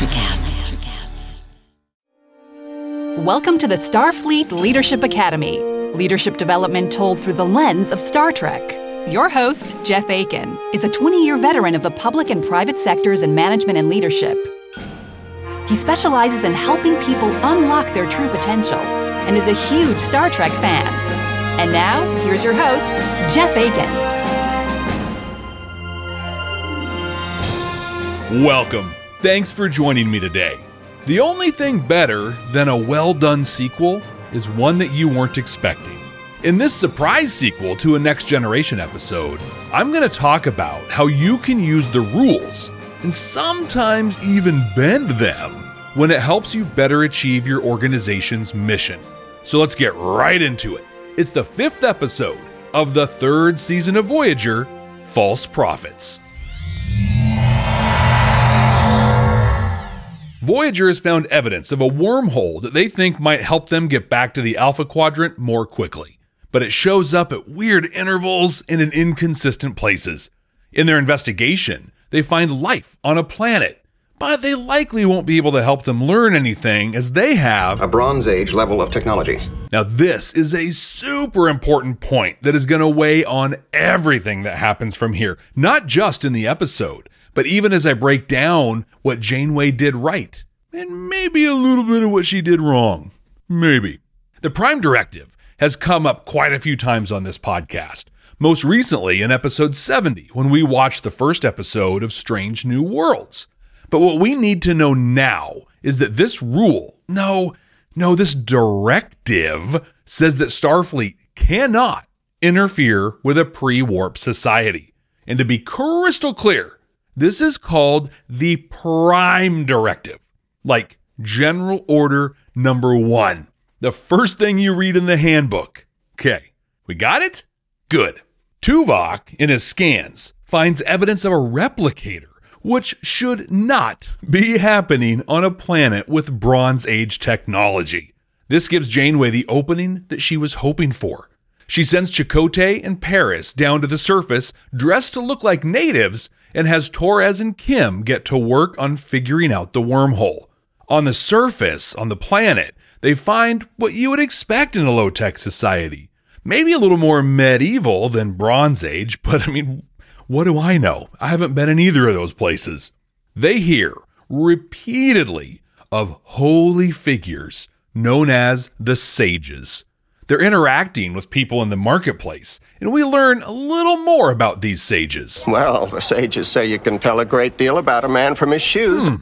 ElectraCast. Welcome to the Starfleet Leadership Academy. Leadership development told through the lens of Star Trek. Your host, Jeff Akin, is a 20 year veteran of the public and private sectors in management and leadership. He specializes in helping people unlock their true potential and is a huge Star Trek fan. And now, here's your host, Jeff Akin. Welcome. Thanks for joining me today. The only thing better than a well done sequel is one that you weren't expecting. In this surprise sequel to a Next Generation episode, I'm going to talk about how you can use the rules and sometimes even bend them when it helps you better achieve your organization's mission. So let's get right into it. It's the fifth episode of the third season of Voyager False Profits. Voyager has found evidence of a wormhole that they think might help them get back to the Alpha Quadrant more quickly, but it shows up at weird intervals and in inconsistent places. In their investigation, they find life on a planet, but they likely won't be able to help them learn anything as they have a Bronze Age level of technology. Now, this is a super important point that is going to weigh on everything that happens from here, not just in the episode, but even as I break down what Janeway did right, and maybe a little bit of what she did wrong. Maybe. The Prime Directive has come up quite a few times on this podcast. Most recently in episode 70, when we watched the first episode of Strange New Worlds. But what we need to know now is that this rule, no, no, this directive says that Starfleet cannot interfere with a pre warp society. And to be crystal clear, this is called the Prime Directive, like General Order Number One, the first thing you read in the handbook. Okay, we got it? Good. Tuvok, in his scans, finds evidence of a replicator, which should not be happening on a planet with Bronze Age technology. This gives Janeway the opening that she was hoping for. She sends Chakotay and Paris down to the surface, dressed to look like natives, and has Torres and Kim get to work on figuring out the wormhole. On the surface, on the planet, they find what you would expect in a low tech society. Maybe a little more medieval than Bronze Age, but I mean, what do I know? I haven't been in either of those places. They hear repeatedly of holy figures known as the sages. They're interacting with people in the marketplace, and we learn a little more about these sages. Well, the sages say you can tell a great deal about a man from his shoes. Hmm.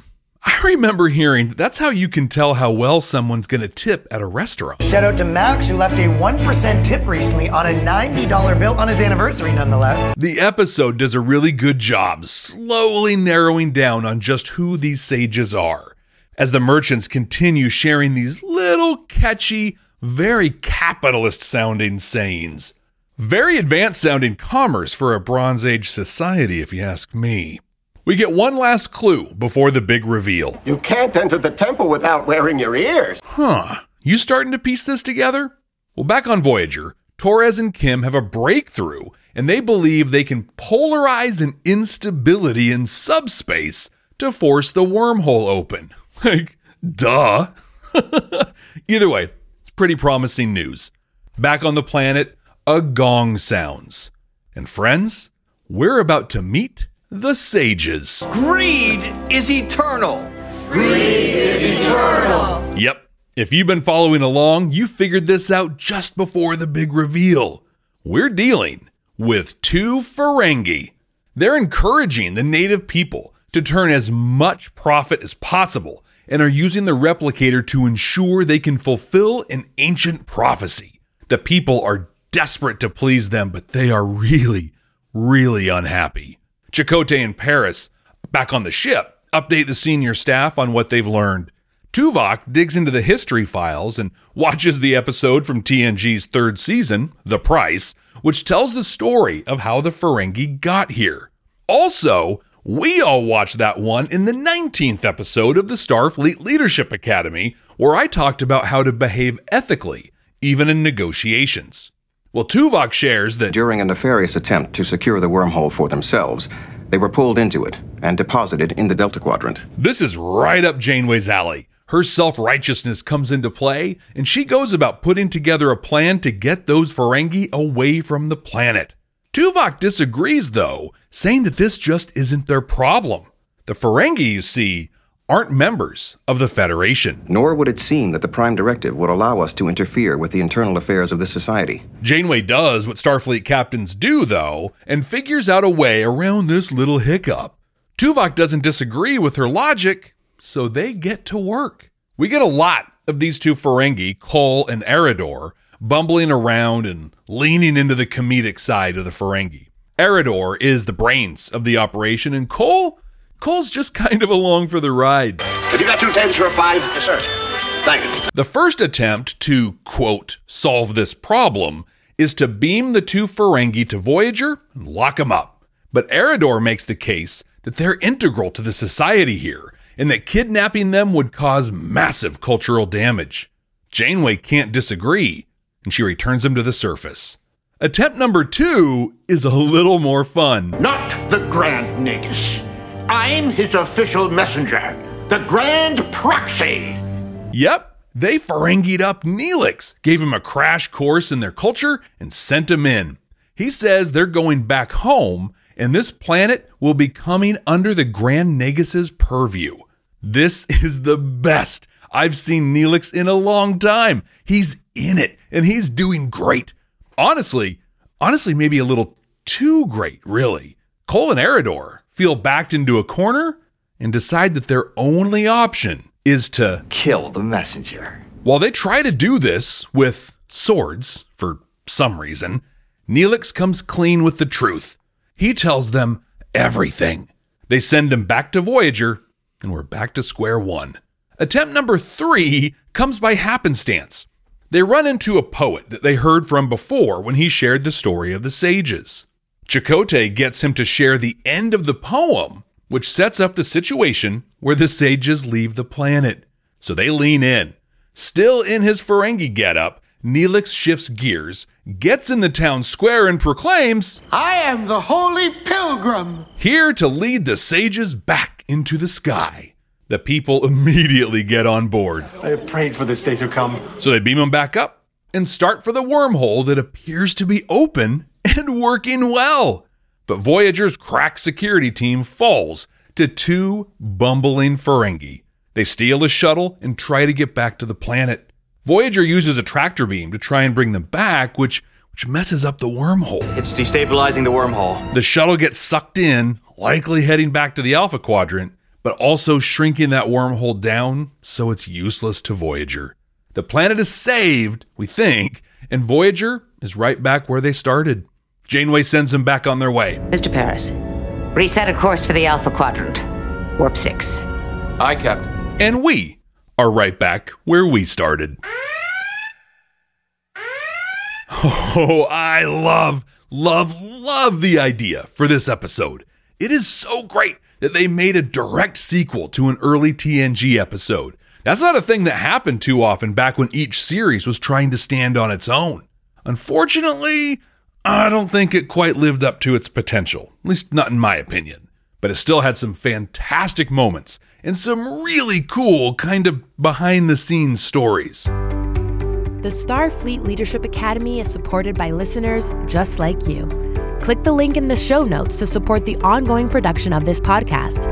I remember hearing that's how you can tell how well someone's going to tip at a restaurant. Shout out to Max, who left a 1% tip recently on a $90 bill on his anniversary, nonetheless. The episode does a really good job slowly narrowing down on just who these sages are. As the merchants continue sharing these little catchy, very capitalist sounding sayings. Very advanced sounding commerce for a Bronze Age society, if you ask me. We get one last clue before the big reveal. You can't enter the temple without wearing your ears. Huh. You starting to piece this together? Well, back on Voyager, Torres and Kim have a breakthrough, and they believe they can polarize an instability in subspace to force the wormhole open. Like, duh. Either way, pretty promising news. Back on the planet, a gong sounds. And friends, we're about to meet the sages. Greed is eternal. Greed is eternal. Yep. If you've been following along, you figured this out just before the big reveal. We're dealing with two Ferengi. They're encouraging the native people to turn as much profit as possible and are using the replicator to ensure they can fulfill an ancient prophecy. The people are desperate to please them, but they are really, really unhappy. Chakotay and Paris, back on the ship, update the senior staff on what they've learned. Tuvok digs into the history files and watches the episode from TNG's third season, The Price, which tells the story of how the Ferengi got here. Also, we all watched that one in the 19th episode of the Starfleet Leadership Academy, where I talked about how to behave ethically, even in negotiations. Well, Tuvok shares that during a nefarious attempt to secure the wormhole for themselves, They were pulled into it and deposited in the Delta Quadrant. This is right up Janeway's alley. Her self righteousness comes into play, and she goes about putting together a plan to get those Ferengi away from the planet. Tuvok disagrees, though, saying that this just isn't their problem. The Ferengi, you see, aren't members of the Federation. Nor would it seem that the Prime Directive would allow us to interfere with the internal affairs of this society. Janeway does what Starfleet captains do, though, and figures out a way around this little hiccup. Tuvok doesn't disagree with her logic, so they get to work. We get a lot of these two Ferengi, Kol and Arridor, bumbling around and leaning into the comedic side of the Ferengi. Arridor is the brains of the operation, and Kol, Kol's just kind of along for the ride. Have you got two tens for a five? Yes, sir. Thank you. The first attempt to, quote, solve this problem is to beam the two Ferengi to Voyager and lock them up. But Arridor makes the case that they're integral to the society here and that kidnapping them would cause massive cultural damage. Janeway can't disagree, and she returns him to the surface. Attempt number two is a little more fun. Not the Grand Nagus. I'm his official messenger, the Grand Proxy. Yep, they Ferengied up Neelix, gave him a crash course in their culture, and sent him in. He says they're going back home, and this planet will be coming under the Grand Nagus's purview. This is the best I've seen Neelix in a long time. He's in it, and he's doing great. Honestly, honestly, maybe a little too great, really. Kol and Arridor feel backed into a corner and decide that their only option is to kill the messenger. While they try to do this with swords, for some reason, Neelix comes clean with the truth. He tells them everything. They send him back to Voyager, and we're back to square one. Attempt number three comes by happenstance. They run into a poet that they heard from before when he shared the story of the sages. Chakotay gets him to share the end of the poem, which sets up the situation where the sages leave the planet. So they lean in. Still in his Ferengi getup, Neelix shifts gears, gets in the town square, and proclaims, I am the Holy Pilgrim, here to lead the sages back into the sky. The people immediately get on board. I have prayed for this day to come. So they beam him back up and start for the wormhole that appears to be open and working well. But Voyager's crack security team falls to two bumbling Ferengi. They steal a shuttle and try to get back to the planet. Voyager uses a tractor beam to try and bring them back, which which messes up the wormhole. It's destabilizing the wormhole. The shuttle gets sucked in, likely heading back to the Alpha Quadrant, but also shrinking that wormhole down so it's useless to Voyager. The planet is saved, we think, and Voyager is right back where they started. Janeway sends them back on their way. Mr. Paris, reset a course for the Alpha Quadrant. Warp 6. Aye, Captain. And we are right back where we started. Oh, I love, love, love the idea for this episode. It is so great that they made a direct sequel to an early TNG episode. That's not a thing that happened too often back when each series was trying to stand on its own. Unfortunately, I don't think it quite lived up to its potential, at least not in my opinion. But it still had some fantastic moments and some really cool, kind of behind the scenes stories. The Starfleet Leadership Academy is supported by listeners just like you. Click the link in the show notes to support the ongoing production of this podcast.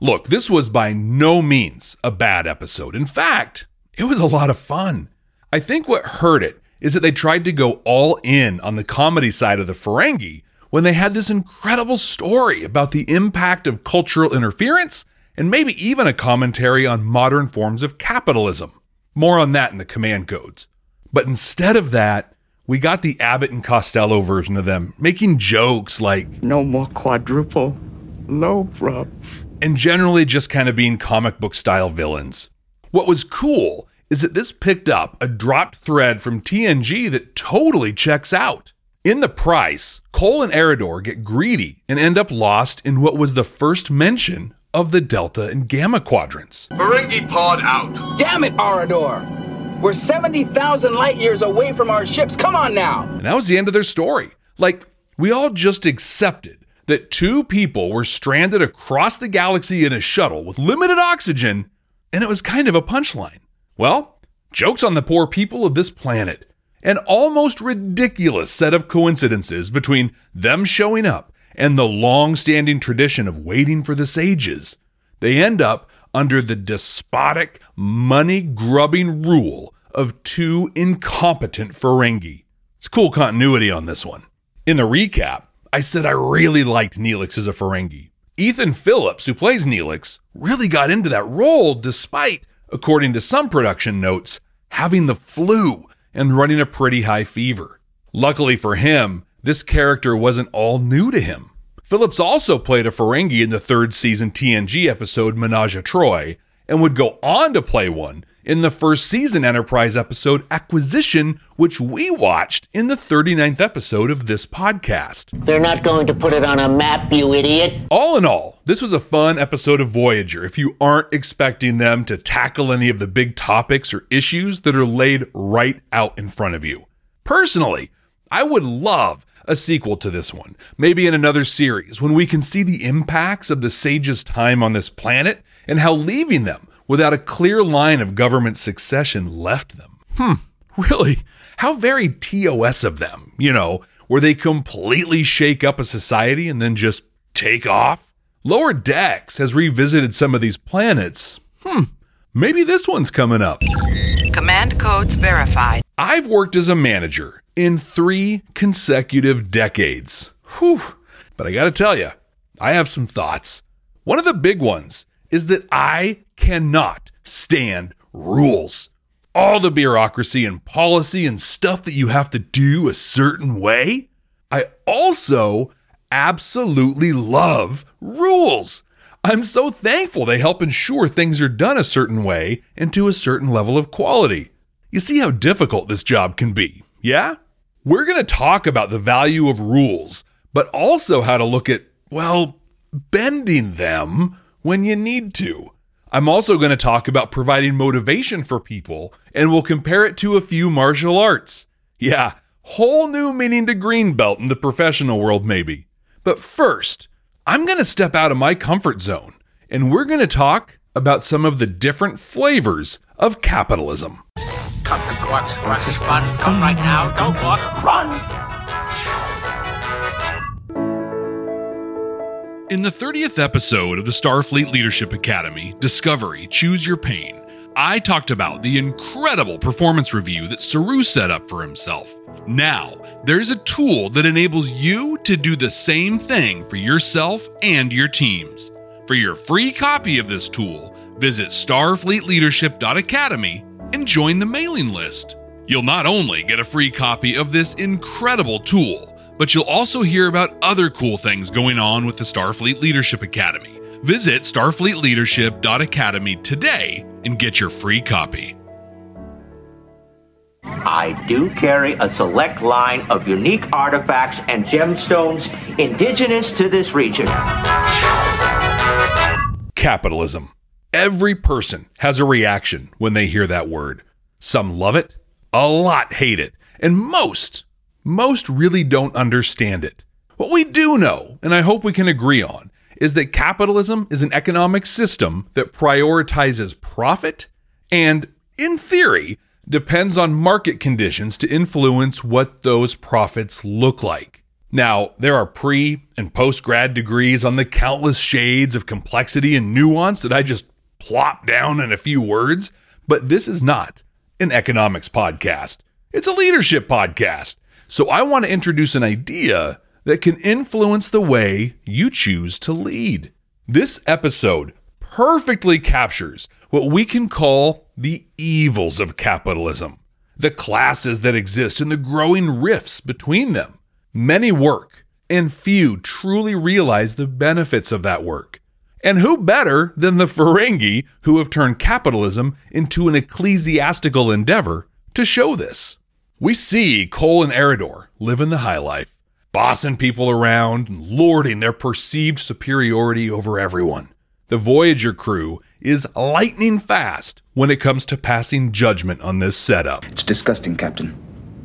Look, this was by no means a bad episode. In fact, it was a lot of fun. I think what hurt it is that they tried to go all in on the comedy side of the Ferengi when they had this incredible story about the impact of cultural interference and maybe even a commentary on modern forms of capitalism. More on that in the command codes. But instead of that, we got the Abbott and Costello version of them, making jokes like, No more quadruple. No, bro. And generally just kind of being comic book style villains. What was cool is that this picked up a dropped thread from TNG that totally checks out. In the price, Kol and Arridor get greedy and end up lost in what was the first mention of the Delta and Gamma quadrants. Ferengi pod out. Damn it, Arridor! We're 70,000 light years away from our ships. Come on now! And that was the end of their story. Like, we all just accepted that two people were stranded across the galaxy in a shuttle with limited oxygen, and it was kind of a punchline. Well, jokes on the poor people of this planet. An almost ridiculous set of coincidences between them showing up and the long standing tradition of waiting for the sages. They end up under the despotic, money grubbing rule of two incompetent Ferengi. It's cool continuity on this one. In the recap, I said I really liked Neelix as a Ferengi. Ethan Phillips, who plays Neelix, really got into that role despite, according to some production notes, having the flu and running a pretty high fever. Luckily for him, this character wasn't all new to him. Phillips also played a Ferengi in the third season TNG episode Menage a Troi, and would go on to play one in the first season Enterprise episode Acquisition, which we watched in the 39th episode of this podcast. They're not going to put it on a map, you idiot. All in all, this was a fun episode of Voyager if you aren't expecting them to tackle any of the big topics or issues that are laid right out in front of you. Personally, I would love a sequel to this one, maybe in another series, when we can see the impacts of the sages' time on this planet and how leaving them without a clear line of government succession left them. Hmm, really? How very TOS of them, you know, where they completely shake up a society and then just take off? Lower Decks has revisited some of these planets. Hmm, maybe this one's coming up. Command codes verified. I've worked as a manager in three consecutive decades. Whew. But I gotta tell you, I have some thoughts. One of the big ones is that I cannot stand rules. All the bureaucracy and policy and stuff that you have to do a certain way. I also absolutely love rules. I'm so thankful they help ensure things are done a certain way and to a certain level of quality. You see how difficult this job can be, yeah? We're going to talk about the value of rules, but also how to look at, well, bending them when you need to. I'm also going to talk about providing motivation for people, and we'll compare it to a few martial arts. Yeah, whole new meaning to green belt in the professional world, maybe. But first, I'm going to step out of my comfort zone, and we're going to talk about some of the different flavors of capitalism. Come to Quark's Crush Fun. Come right now. Don't walk. Run. In the 30th episode of the Starfleet Leadership Academy, Discovery Choose Your Pain, I talked about the incredible performance review that Saru set up for himself. Now, there's a tool that enables you to do the same thing for yourself and your teams. For your free copy of this tool, visit starfleetleadership.academy and join the mailing list. You'll not only get a free copy of this incredible tool, but you'll also hear about other cool things going on with the Starfleet Leadership Academy. Visit starfleetleadership.academy today and get your free copy. I do carry a select line of unique artifacts and gemstones indigenous to this region. Capitalism. Every person has a reaction when they hear that word. Some love it, a lot hate it, and most most really don't understand it. What we do know, and I hope we can agree on, is that capitalism is an economic system that prioritizes profit and, in theory, depends on market conditions to influence what those profits look like. Now, there are pre and post grad degrees on the countless shades of complexity and nuance that I just plop down in a few words, but this is not an economics podcast. It's a leadership podcast. So I want to introduce an idea that can influence the way you choose to lead. This episode perfectly captures what we can call the evils of capitalism, the classes that exist and the growing rifts between them. Many work, and few truly realize the benefits of that work. And who better than the Ferengi who have turned capitalism into an ecclesiastical endeavor to show this? We see Kol and Arridor living the high life, bossing people around and lording their perceived superiority over everyone. The Voyager crew is lightning fast when it comes to passing judgment on this setup. It's disgusting, Captain.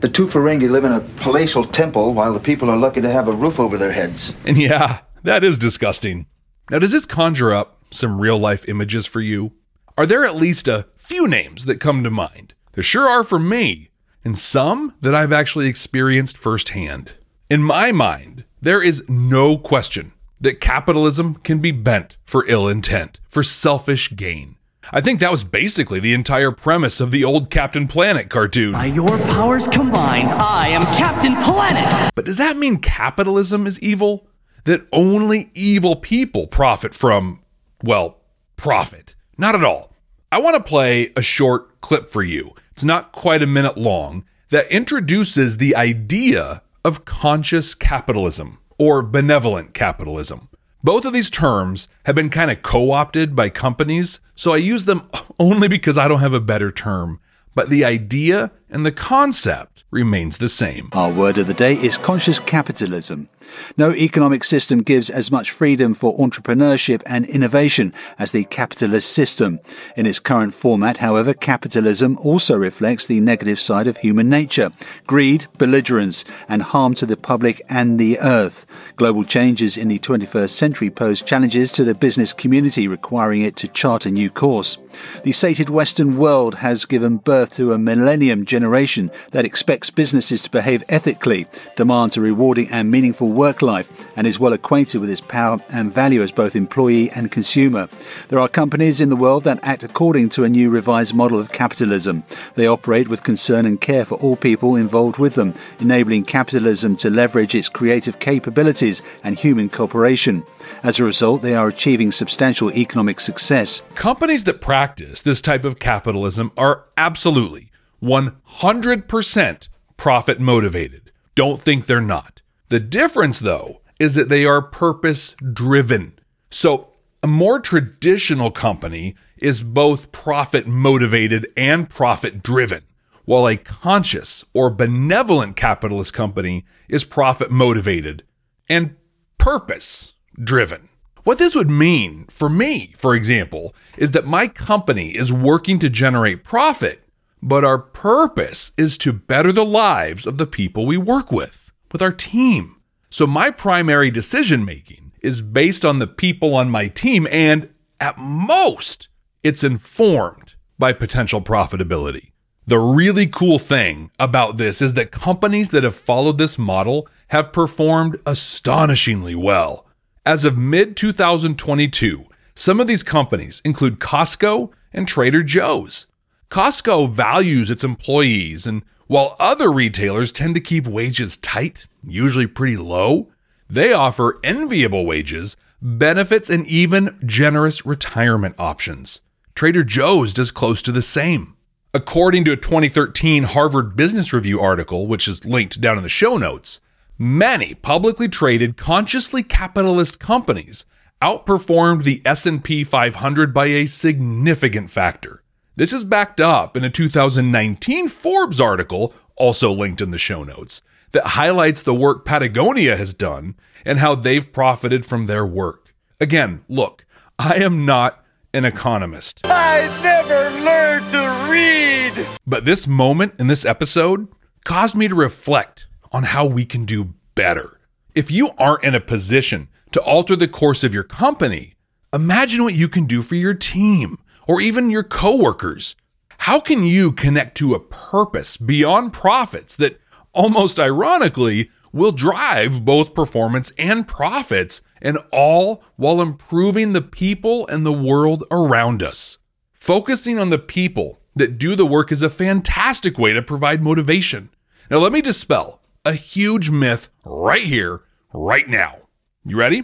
The two Ferengi live in a palatial temple while the people are lucky to have a roof over their heads. And yeah, that is disgusting. Now, does this conjure up some real life images for you? Are there at least a few names that come to mind? There sure are for me, and some that I've actually experienced firsthand. In my mind, there is no question that capitalism can be bent for ill intent, for selfish gain. I think that was basically the entire premise of the old Captain Planet cartoon. By your powers combined, I am Captain Planet! But does that mean capitalism is evil? That only evil people profit from, well, profit? Not at all. I want to play a short clip for you. It's not quite a minute long that introduces the idea of conscious capitalism or benevolent capitalism. Both of these terms have been kind of co opted by companies, so I use them only because I don't have a better term. But the idea and the concept remains the same. Our word of the day is conscious capitalism. No economic system gives as much freedom for entrepreneurship and innovation as the capitalist system. In its current format, however, capitalism also reflects the negative side of human nature greed, belligerence, and harm to the public and the earth. Global changes in the 21st century pose challenges to the business community, requiring it to chart a new course. The sated Western world has given birth to a millennium generation that expects businesses to behave ethically, demands a rewarding and meaningful work life, and is well acquainted with its power and value as both employee and consumer. There are companies in the world that act according to a new revised model of capitalism. They operate with concern and care for all people involved with them, enabling capitalism to leverage its creative capabilities and human cooperation. As a result, they are achieving substantial economic success. Companies that practice this type of capitalism are absolutely 100% profit motivated. Don't think they're not. The difference, though, is that they are purpose driven. So, a more traditional company is both profit motivated and profit driven, while a conscious or benevolent capitalist company is profit motivated and purpose driven. What this would mean for me, for example, is that my company is working to generate profit, but our purpose is to better the lives of the people we work with, with our team. So my primary decision making is based on the people on my team, and at most, it's informed by potential profitability. The really cool thing about this is that companies that have followed this model have performed astonishingly well. As of mid 2022, some of these companies include Costco and Trader Joe's. Costco values its employees, and while other retailers tend to keep wages tight, usually pretty low, they offer enviable wages, benefits, and even generous retirement options. Trader Joe's does close to the same. According to a 2013 Harvard Business Review article, which is linked down in the show notes, many publicly traded consciously capitalist companies outperformed the S&P 500 by a significant factor. This is backed up in a 2019 Forbes article, also linked in the show notes, that highlights the work Patagonia has done and how they've profited from their work. Again, look, I am not an economist. I never learned to read! But this moment in this episode caused me to reflect on how we can do better. If you aren't in a position to alter the course of your company, imagine what you can do for your team or even your coworkers. How can you connect to a purpose beyond profits that almost ironically will drive both performance and profits and all while improving the people and the world around us? Focusing on the people that do the work is a fantastic way to provide motivation. Now, let me dispel a huge myth right here, right now. You ready?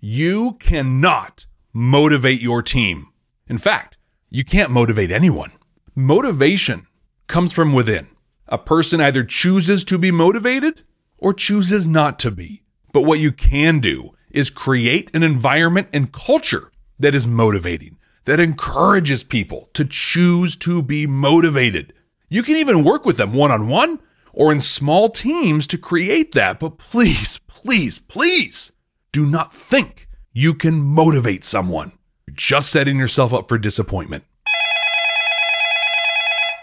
You cannot motivate your team. In fact, you can't motivate anyone. Motivation comes from within. A person either chooses to be motivated or chooses not to be. But what you can do is create an environment and culture that is motivating, that encourages people to choose to be motivated. You can even work with them one on one or in small teams to create that. But please, please, please do not think you can motivate someone. You're just setting yourself up for disappointment.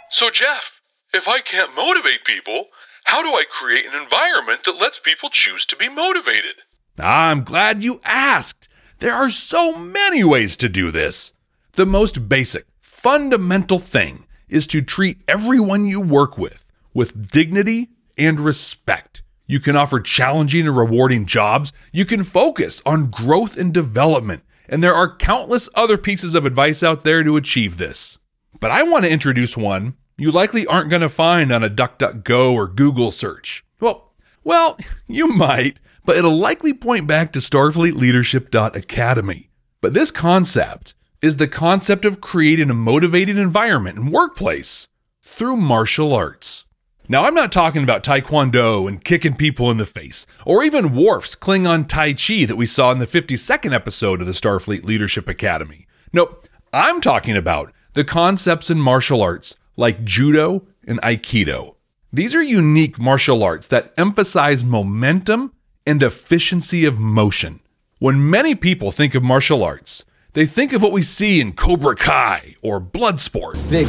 So, Jeff, if I can't motivate people, How do I create an environment that lets people choose to be motivated? I'm glad you asked. There are so many ways to do this. The most basic, fundamental thing is to treat everyone you work with with dignity and respect. You can offer challenging and rewarding jobs. You can focus on growth and development. And there are countless other pieces of advice out there to achieve this. But I want to introduce one you likely aren't going to find on a DuckDuckGo or Google search. Well, well, you might, but it'll likely point back to starfleetleadership.academy. But this concept is the concept of creating a motivating environment and workplace through martial arts. Now, I'm not talking about Taekwondo and kicking people in the face, or even Worf's Klingon Tai Chi that we saw in the 52nd episode of the Starfleet Leadership Academy. Nope, I'm talking about the concepts in martial arts like Judo and Aikido. These are unique martial arts that emphasize momentum and efficiency of motion. When many people think of martial arts, they think of what we see in Cobra Kai or Bloodsport. Vic,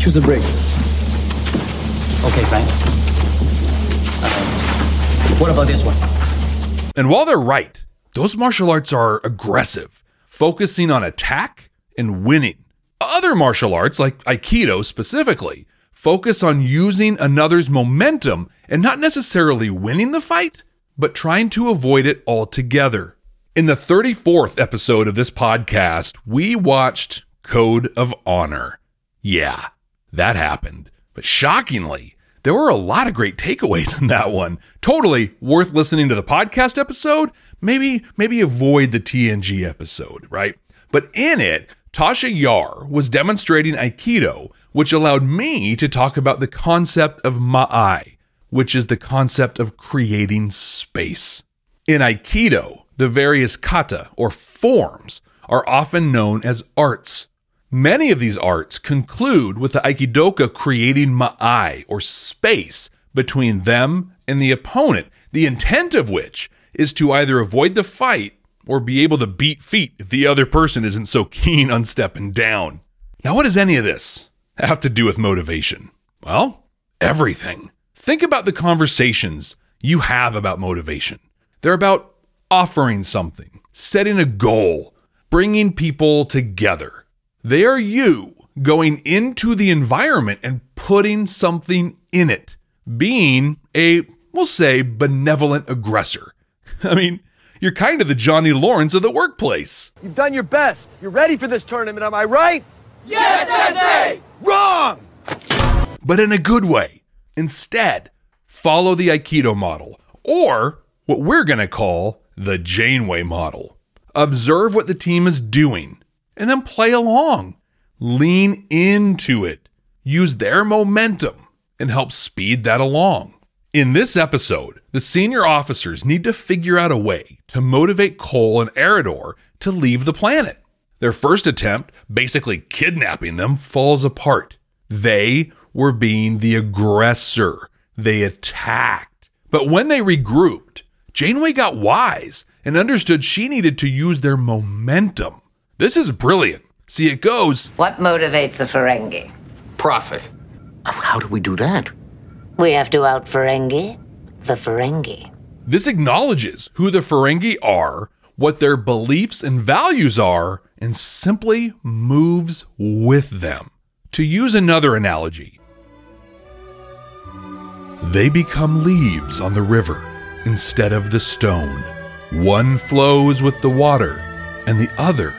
choose a break. Okay, fine. Uh, what about this one? And while they're right, those martial arts are aggressive, focusing on attack and winning. Other martial arts, like Aikido specifically, focus on using another's momentum and not necessarily winning the fight, but trying to avoid it altogether. In the 34th episode of this podcast, we watched Code of Honor. Yeah, that happened. But shockingly, there were a lot of great takeaways in that one. Totally worth listening to the podcast episode. Maybe maybe avoid the TNG episode, right? But in it, Tasha Yar was demonstrating Aikido, which allowed me to talk about the concept of Ma'ai, which is the concept of creating space. In Aikido, the various kata or forms are often known as arts. Many of these arts conclude with the Aikidoka creating ma'ai or space between them and the opponent, the intent of which is to either avoid the fight or be able to beat feet if the other person isn't so keen on stepping down. Now, what does any of this have to do with motivation? Well, everything. Think about the conversations you have about motivation. They're about offering something, setting a goal, bringing people together. They are you going into the environment and putting something in it, being a, we'll say, benevolent aggressor. I mean, you're kind of the Johnny Lawrence of the workplace. You've done your best. You're ready for this tournament, am I right? Yes, Sensei! Wrong! But in a good way. Instead, follow the Aikido model, or what we're going to call the Janeway model. Observe what the team is doing, and then play along. Lean into it. Use their momentum and help speed that along. In this episode, the senior officers need to figure out a way to motivate Kol and Arridor to leave the planet. Their first attempt, basically kidnapping them, falls apart. They were being the aggressor. They attacked. But when they regrouped, Janeway got wise and understood she needed to use their momentum. This is brilliant. See, it goes What motivates a Ferengi? Profit. Oh, how do we do that? We have to out Ferengi the Ferengi. This acknowledges who the Ferengi are, what their beliefs and values are, and simply moves with them. To use another analogy, they become leaves on the river instead of the stone. One flows with the water, and the other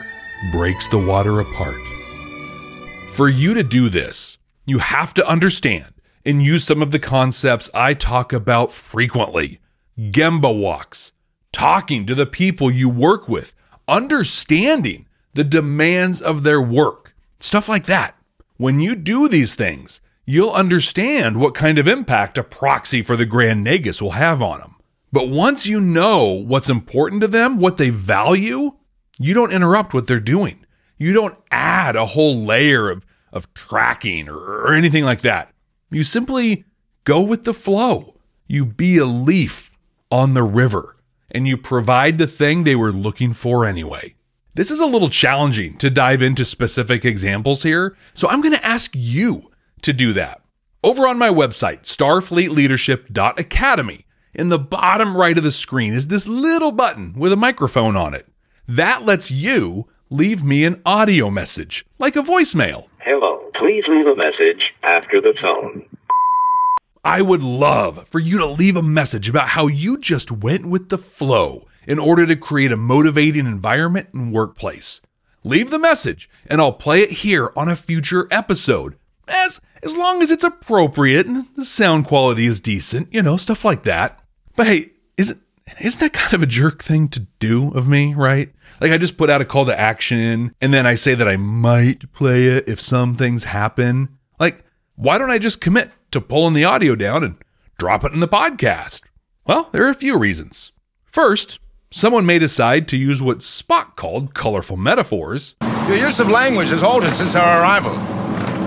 breaks the water apart. For you to do this, you have to understand and use some of the concepts I talk about frequently. Gemba walks, talking to the people you work with, understanding the demands of their work, stuff like that. When you do these things, you'll understand what kind of impact a proxy for the Grand Nagus will have on them. But once you know what's important to them, what they value, you don't interrupt what they're doing. You don't add a whole layer of, of tracking or, or anything like that. You simply go with the flow. You be a leaf on the river and you provide the thing they were looking for anyway. This is a little challenging to dive into specific examples here, so I'm going to ask you to do that. Over on my website, starfleetleadership.academy, in the bottom right of the screen is this little button with a microphone on it. That lets you leave me an audio message, like a voicemail. Hello, please leave a message after the tone. I would love for you to leave a message about how you just went with the flow in order to create a motivating environment and workplace. Leave the message and I'll play it here on a future episode. As as long as it's appropriate and the sound quality is decent, you know, stuff like that. But hey, isn't isn't that kind of a jerk thing to do of me, right? Like I just put out a call to action and then I say that I might play it if some things happen. Like, why don't I just commit to pulling the audio down and drop it in the podcast? Well, there are a few reasons. First, someone may decide to use what Spock called colorful metaphors. Your use of language has altered since our arrival.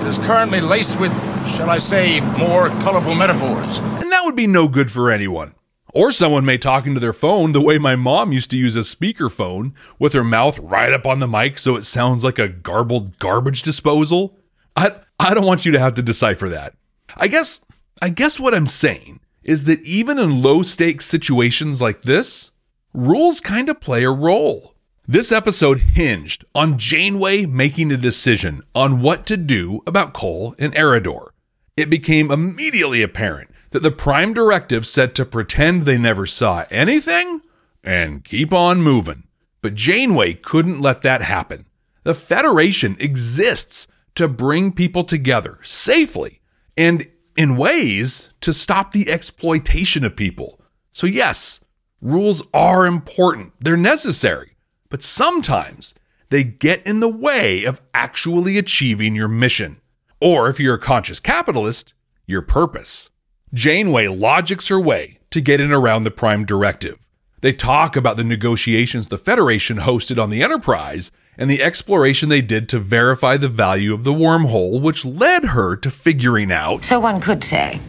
It is currently laced with, shall I say, more colorful metaphors. And that would be no good for anyone. Or someone may talk into their phone the way my mom used to use a speakerphone with her mouth right up on the mic so it sounds like a garbled garbage disposal. I, I don't want you to have to decipher that. I guess I guess what I'm saying is that even in low stakes situations like this, rules kind of play a role. This episode hinged on Janeway making a decision on what to do about Kol and Arridor. It became immediately apparent that the Prime Directive said to pretend they never saw anything and keep on moving. But Janeway couldn't let that happen. The Federation exists to bring people together safely and in ways to stop the exploitation of people. So, yes, rules are important, they're necessary but sometimes they get in the way of actually achieving your mission. Or if you're a conscious capitalist, your purpose. Janeway logics her way to get in around the Prime Directive. They talk about the negotiations the Federation hosted on the Enterprise and the exploration they did to verify the value of the wormhole, which led her to figuring out. So one could say,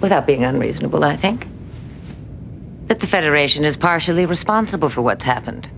without being unreasonable, I think, that the Federation is partially responsible for what's happened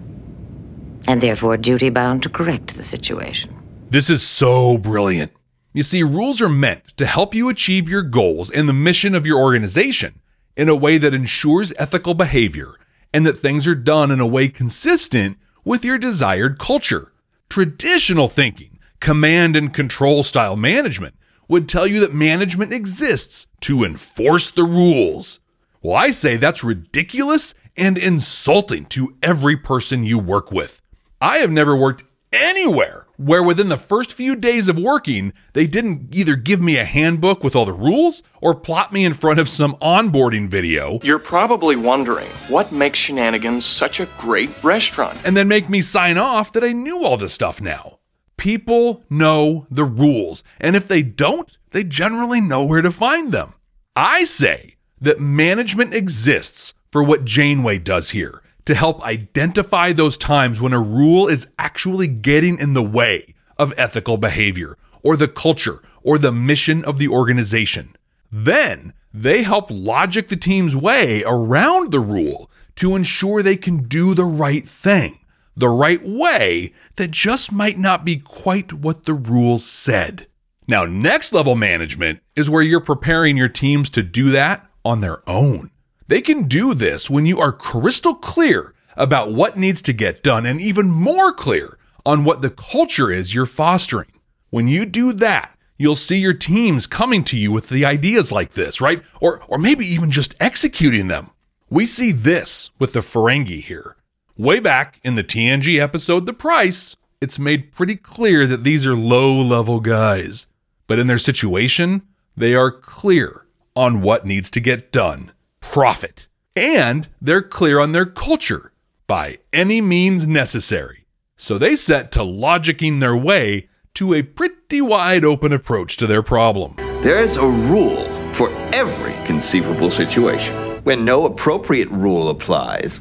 and therefore duty bound to correct the situation. This is so brilliant. You see, rules are meant to help you achieve your goals and the mission of your organization in a way that ensures ethical behavior and that things are done in a way consistent with your desired culture. Traditional thinking, command and control style management, would tell you that management exists to enforce the rules. Well, I say that's ridiculous and insulting to every person you work with. I have never worked anywhere where within the first few days of working, they didn't either give me a handbook with all the rules or plot me in front of some onboarding video. You're probably wondering what makes Shenanigans such a great restaurant. And then make me sign off that I knew all this stuff now. People know the rules, and if they don't, they generally know where to find them. I say that management exists for what Janeway does here to help identify those times when a rule is actually getting in the way of ethical behavior or the culture or the mission of the organization. Then they help logic the team's way around the rule to ensure they can do the right thing, the right way that just might not be quite what the rules said. Now, next level management is where you're preparing your teams to do that on their own. They can do this when you are crystal clear about what needs to get done and even more clear on what the culture is you're fostering. When you do that, you'll see your teams coming to you with the ideas like this, right? Or, or maybe even just executing them. We see this with the Ferengi here. Way back in the TNG episode The Price, it's made pretty clear that these are low level guys. But in their situation, they are clear on what needs to get done profit. And they're clear on their culture by any means necessary. So they set to logicking their way to a pretty wide open approach to their problem. There's a rule for every conceivable situation. When no appropriate rule applies,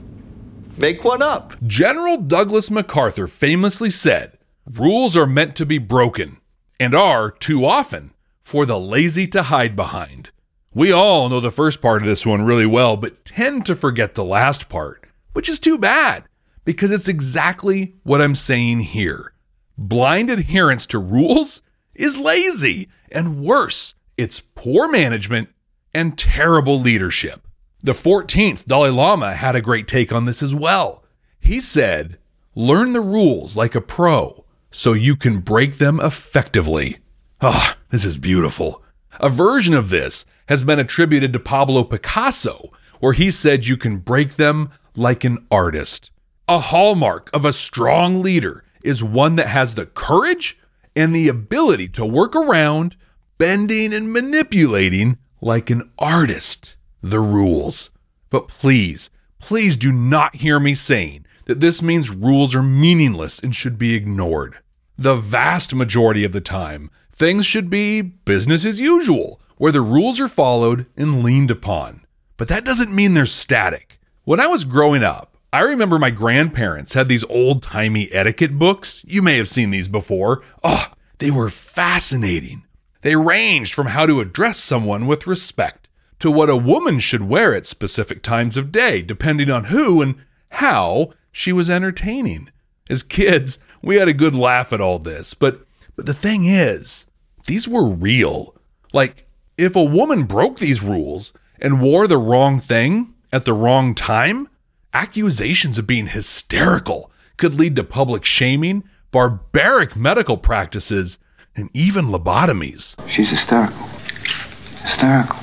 make one up. General Douglas MacArthur famously said, Rules are meant to be broken, and are, too often, for the lazy to hide behind. We all know the first part of this one really well, but tend to forget the last part, which is too bad because it's exactly what I'm saying here. Blind adherence to rules is lazy, and worse, it's poor management and terrible leadership. The 14th Dalai Lama had a great take on this as well. He said, Learn the rules like a pro so you can break them effectively. Ah, oh, this is beautiful. A version of this has been attributed to Pablo Picasso, where he said you can break them like an artist. A hallmark of a strong leader is one that has the courage and the ability to work around, bending and manipulating like an artist the rules. But please, please do not hear me saying that this means rules are meaningless and should be ignored. The vast majority of the time, things should be business as usual, where the rules are followed and leaned upon. But that doesn't mean they're static. When I was growing up, I remember my grandparents had these old timey etiquette books. You may have seen these before. Oh, they were fascinating. They ranged from how to address someone with respect to what a woman should wear at specific times of day, depending on who and how she was entertaining. As kids, we had a good laugh at all this, but but the thing is, these were real. Like if a woman broke these rules and wore the wrong thing at the wrong time, accusations of being hysterical could lead to public shaming, barbaric medical practices, and even lobotomies. She's hysterical. Hysterical.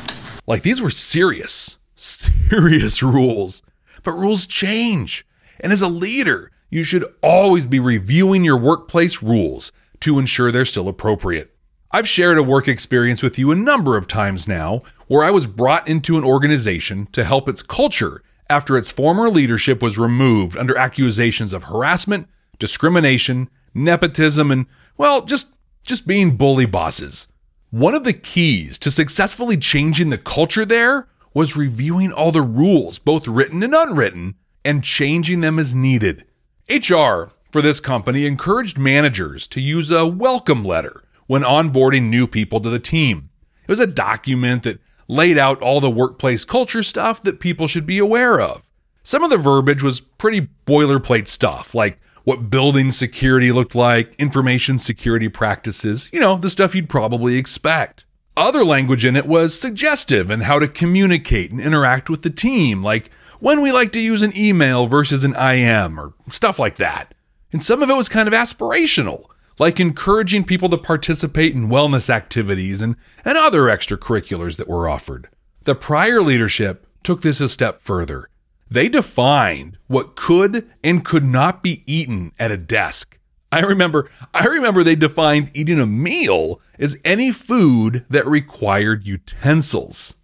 Like these were serious, serious rules. But rules change. And as a leader, you should always be reviewing your workplace rules to ensure they're still appropriate. I've shared a work experience with you a number of times now where I was brought into an organization to help its culture after its former leadership was removed under accusations of harassment, discrimination, nepotism, and, well, just, just being bully bosses. One of the keys to successfully changing the culture there was reviewing all the rules, both written and unwritten, and changing them as needed. HR for this company encouraged managers to use a welcome letter when onboarding new people to the team. It was a document that laid out all the workplace culture stuff that people should be aware of. Some of the verbiage was pretty boilerplate stuff, like what building security looked like, information security practices, you know, the stuff you'd probably expect. Other language in it was suggestive and how to communicate and interact with the team, like when we like to use an email versus an IM or stuff like that. And some of it was kind of aspirational, like encouraging people to participate in wellness activities and, and other extracurriculars that were offered. The prior leadership took this a step further. They defined what could and could not be eaten at a desk. I remember I remember they defined eating a meal as any food that required utensils.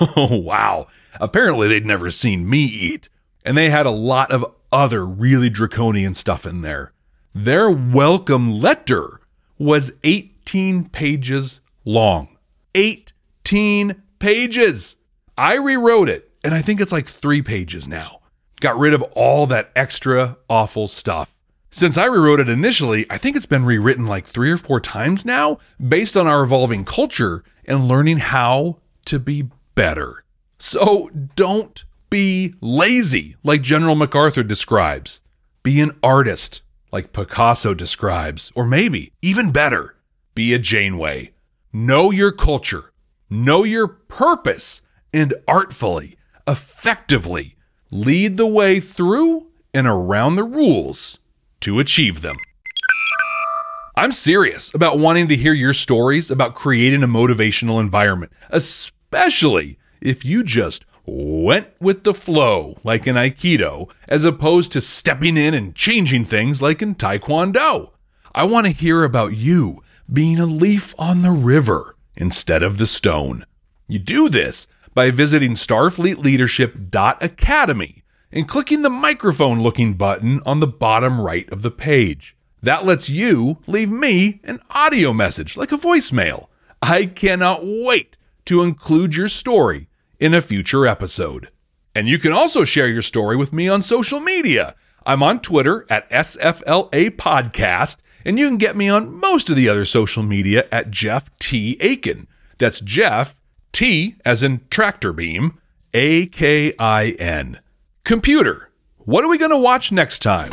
Oh wow. Apparently, they'd never seen me eat, and they had a lot of other really draconian stuff in there. Their welcome letter was 18 pages long. 18 pages! I rewrote it, and I think it's like three pages now. Got rid of all that extra awful stuff. Since I rewrote it initially, I think it's been rewritten like three or four times now, based on our evolving culture and learning how to be better. So don't be lazy, like General MacArthur describes. Be an artist, like Picasso describes. Or maybe, even better, be a Janeway. Know your culture, know your purpose, and artfully, effectively lead the way through and around the rules to achieve them. I'm serious about wanting to hear your stories about creating a motivational environment, especially if you just went with the flow like in Aikido, as opposed to stepping in and changing things like in Taekwondo. I want to hear about you being a leaf on the river instead of the stone. You do this by visiting starfleetleadership.academy and clicking the microphone looking button on the bottom right of the page. That lets you leave me an audio message like a voicemail. I cannot wait to include your story in a future episode. And you can also share your story with me on social media. I'm on Twitter at SFLA Podcast, and you can get me on most of the other social media at Jeff T. Akin. That's Jeff T as in tractor beam, A K I N. Computer, what are we going to watch next time?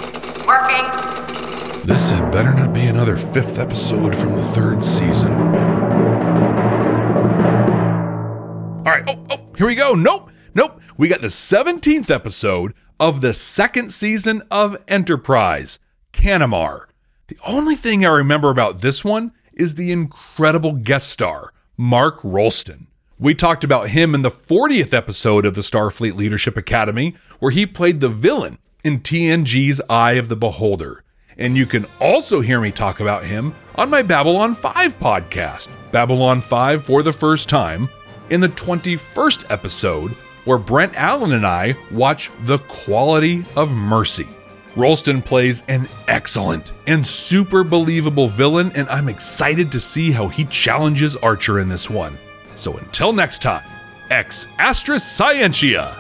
Working. This had better not be another fifth episode from the third season. Oh, oh, here we go. Nope, nope. We got the 17th episode of the second season of Enterprise, Canamar. The only thing I remember about this one is the incredible guest star, Mark Rolston. We talked about him in the 40th episode of the Starfleet Leadership Academy, where he played the villain in TNG's Eye of the Beholder. And you can also hear me talk about him on my Babylon 5 podcast, Babylon 5 for the first time, in the 21st episode, where Brent Allen and I watch The Quality of Mercy. Rolston plays an excellent and super believable villain, and I'm excited to see how he challenges Archer in this one. So until next time, ex astris scientia!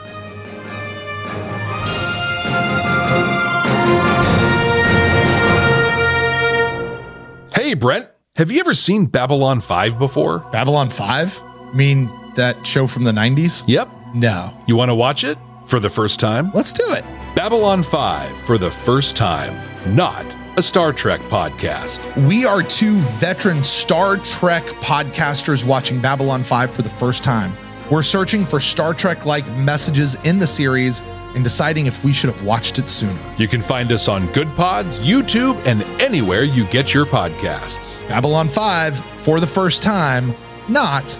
Hey, Brent, have you ever seen Babylon 5 before? Babylon 5? Mean that show from the 90s? Yep. No. You want to watch it for the first time? Let's do it. Babylon 5 for the first time, not a Star Trek podcast. We are two veteran Star Trek podcasters watching Babylon 5 for the first time. We're searching for Star Trek like messages in the series and deciding if we should have watched it sooner. You can find us on Goodpods, YouTube, and anywhere you get your podcasts. Babylon 5 for the first time, not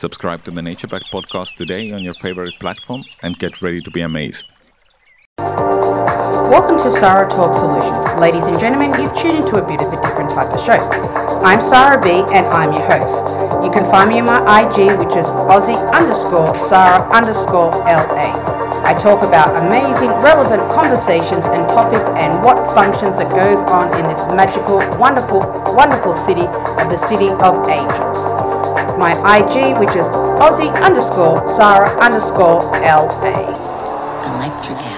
Subscribe to the Nature Back podcast today on your favorite platform and get ready to be amazed. Welcome to Sarah Talk Solutions. Ladies and gentlemen, you've tuned into a bit of a different type of show. I'm Sarah B and I'm your host. You can find me on my IG, which is Aussie underscore Sarah underscore LA. I talk about amazing, relevant conversations and topics and what functions that goes on in this magical, wonderful, wonderful city of the City of Angels. My IG, which is Aussie underscore Sarah underscore LA. Electric